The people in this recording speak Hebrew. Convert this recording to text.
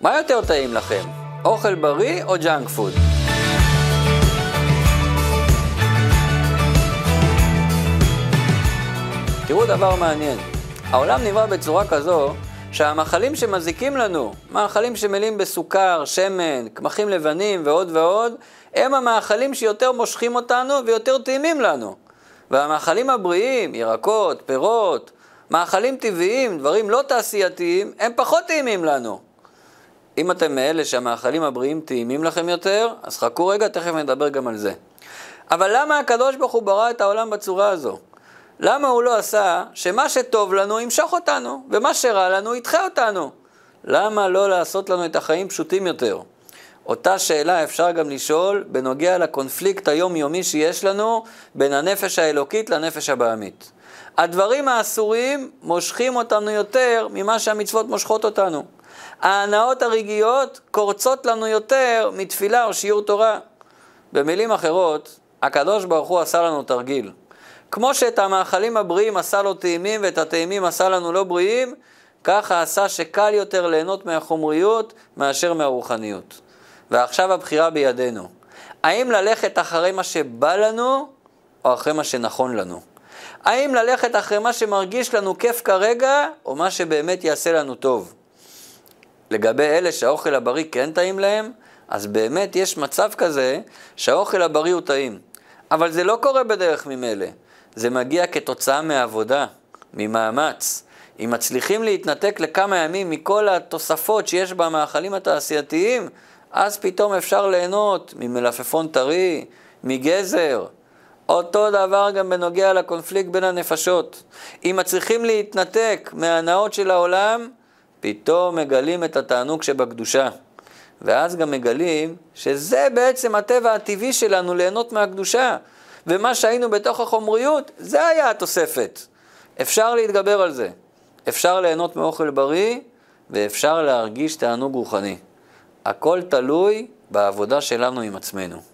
מה יותר טעים לכם? אוכל בריא או ג'אנק פוד? תראו דבר מעניין. העולם נברא בצורה כזו שהמאכלים שמזיקים לנו, מאכלים שמלאים בסוכר, שמן, קמחים לבנים ועוד ועוד, הם המאכלים שיותר מושכים אותנו ויותר טעימים לנו. והמאכלים הבריאים, ירקות, פירות, מאכלים טבעיים, דברים לא תעשייתיים, הם פחות טעימים לנו. אם אתם מאלה שהמאכלים הבריאים טעימים לכם יותר, אז חכו רגע, תכף נדבר גם על זה. אבל למה הקדוש ברוך הוא ברא את העולם בצורה הזו? למה הוא לא עשה שמה שטוב לנו ימשוך אותנו, ומה שרע לנו ידחה אותנו? למה לא לעשות לנו את החיים פשוטים יותר? אותה שאלה אפשר גם לשאול בנוגע לקונפליקט היומיומי שיש לנו בין הנפש האלוקית לנפש הבעמית. הדברים האסורים מושכים אותנו יותר ממה שהמצוות מושכות אותנו. ההנאות הרגעיות קורצות לנו יותר מתפילה או שיעור תורה. במילים אחרות, הקדוש ברוך הוא עשה לנו תרגיל. כמו שאת המאכלים הבריאים עשה לו טעימים ואת הטעימים עשה לנו לא בריאים, ככה עשה שקל יותר ליהנות מהחומריות מאשר מהרוחניות. ועכשיו הבחירה בידינו. האם ללכת אחרי מה שבא לנו, או אחרי מה שנכון לנו? האם ללכת אחרי מה שמרגיש לנו כיף כרגע, או מה שבאמת יעשה לנו טוב? לגבי אלה שהאוכל הבריא כן טעים להם, אז באמת יש מצב כזה שהאוכל הבריא הוא טעים. אבל זה לא קורה בדרך ממילא. זה מגיע כתוצאה מעבודה, ממאמץ. אם מצליחים להתנתק לכמה ימים מכל התוספות שיש במאכלים התעשייתיים, אז פתאום אפשר ליהנות ממלפפון טרי, מגזר. אותו דבר גם בנוגע לקונפליקט בין הנפשות. אם מצליחים להתנתק מההנאות של העולם, פתאום מגלים את התענוג שבקדושה. ואז גם מגלים שזה בעצם הטבע הטבעי שלנו ליהנות מהקדושה. ומה שהיינו בתוך החומריות, זה היה התוספת. אפשר להתגבר על זה. אפשר ליהנות מאוכל בריא, ואפשר להרגיש תענוג רוחני. הכל תלוי בעבודה שלנו עם עצמנו.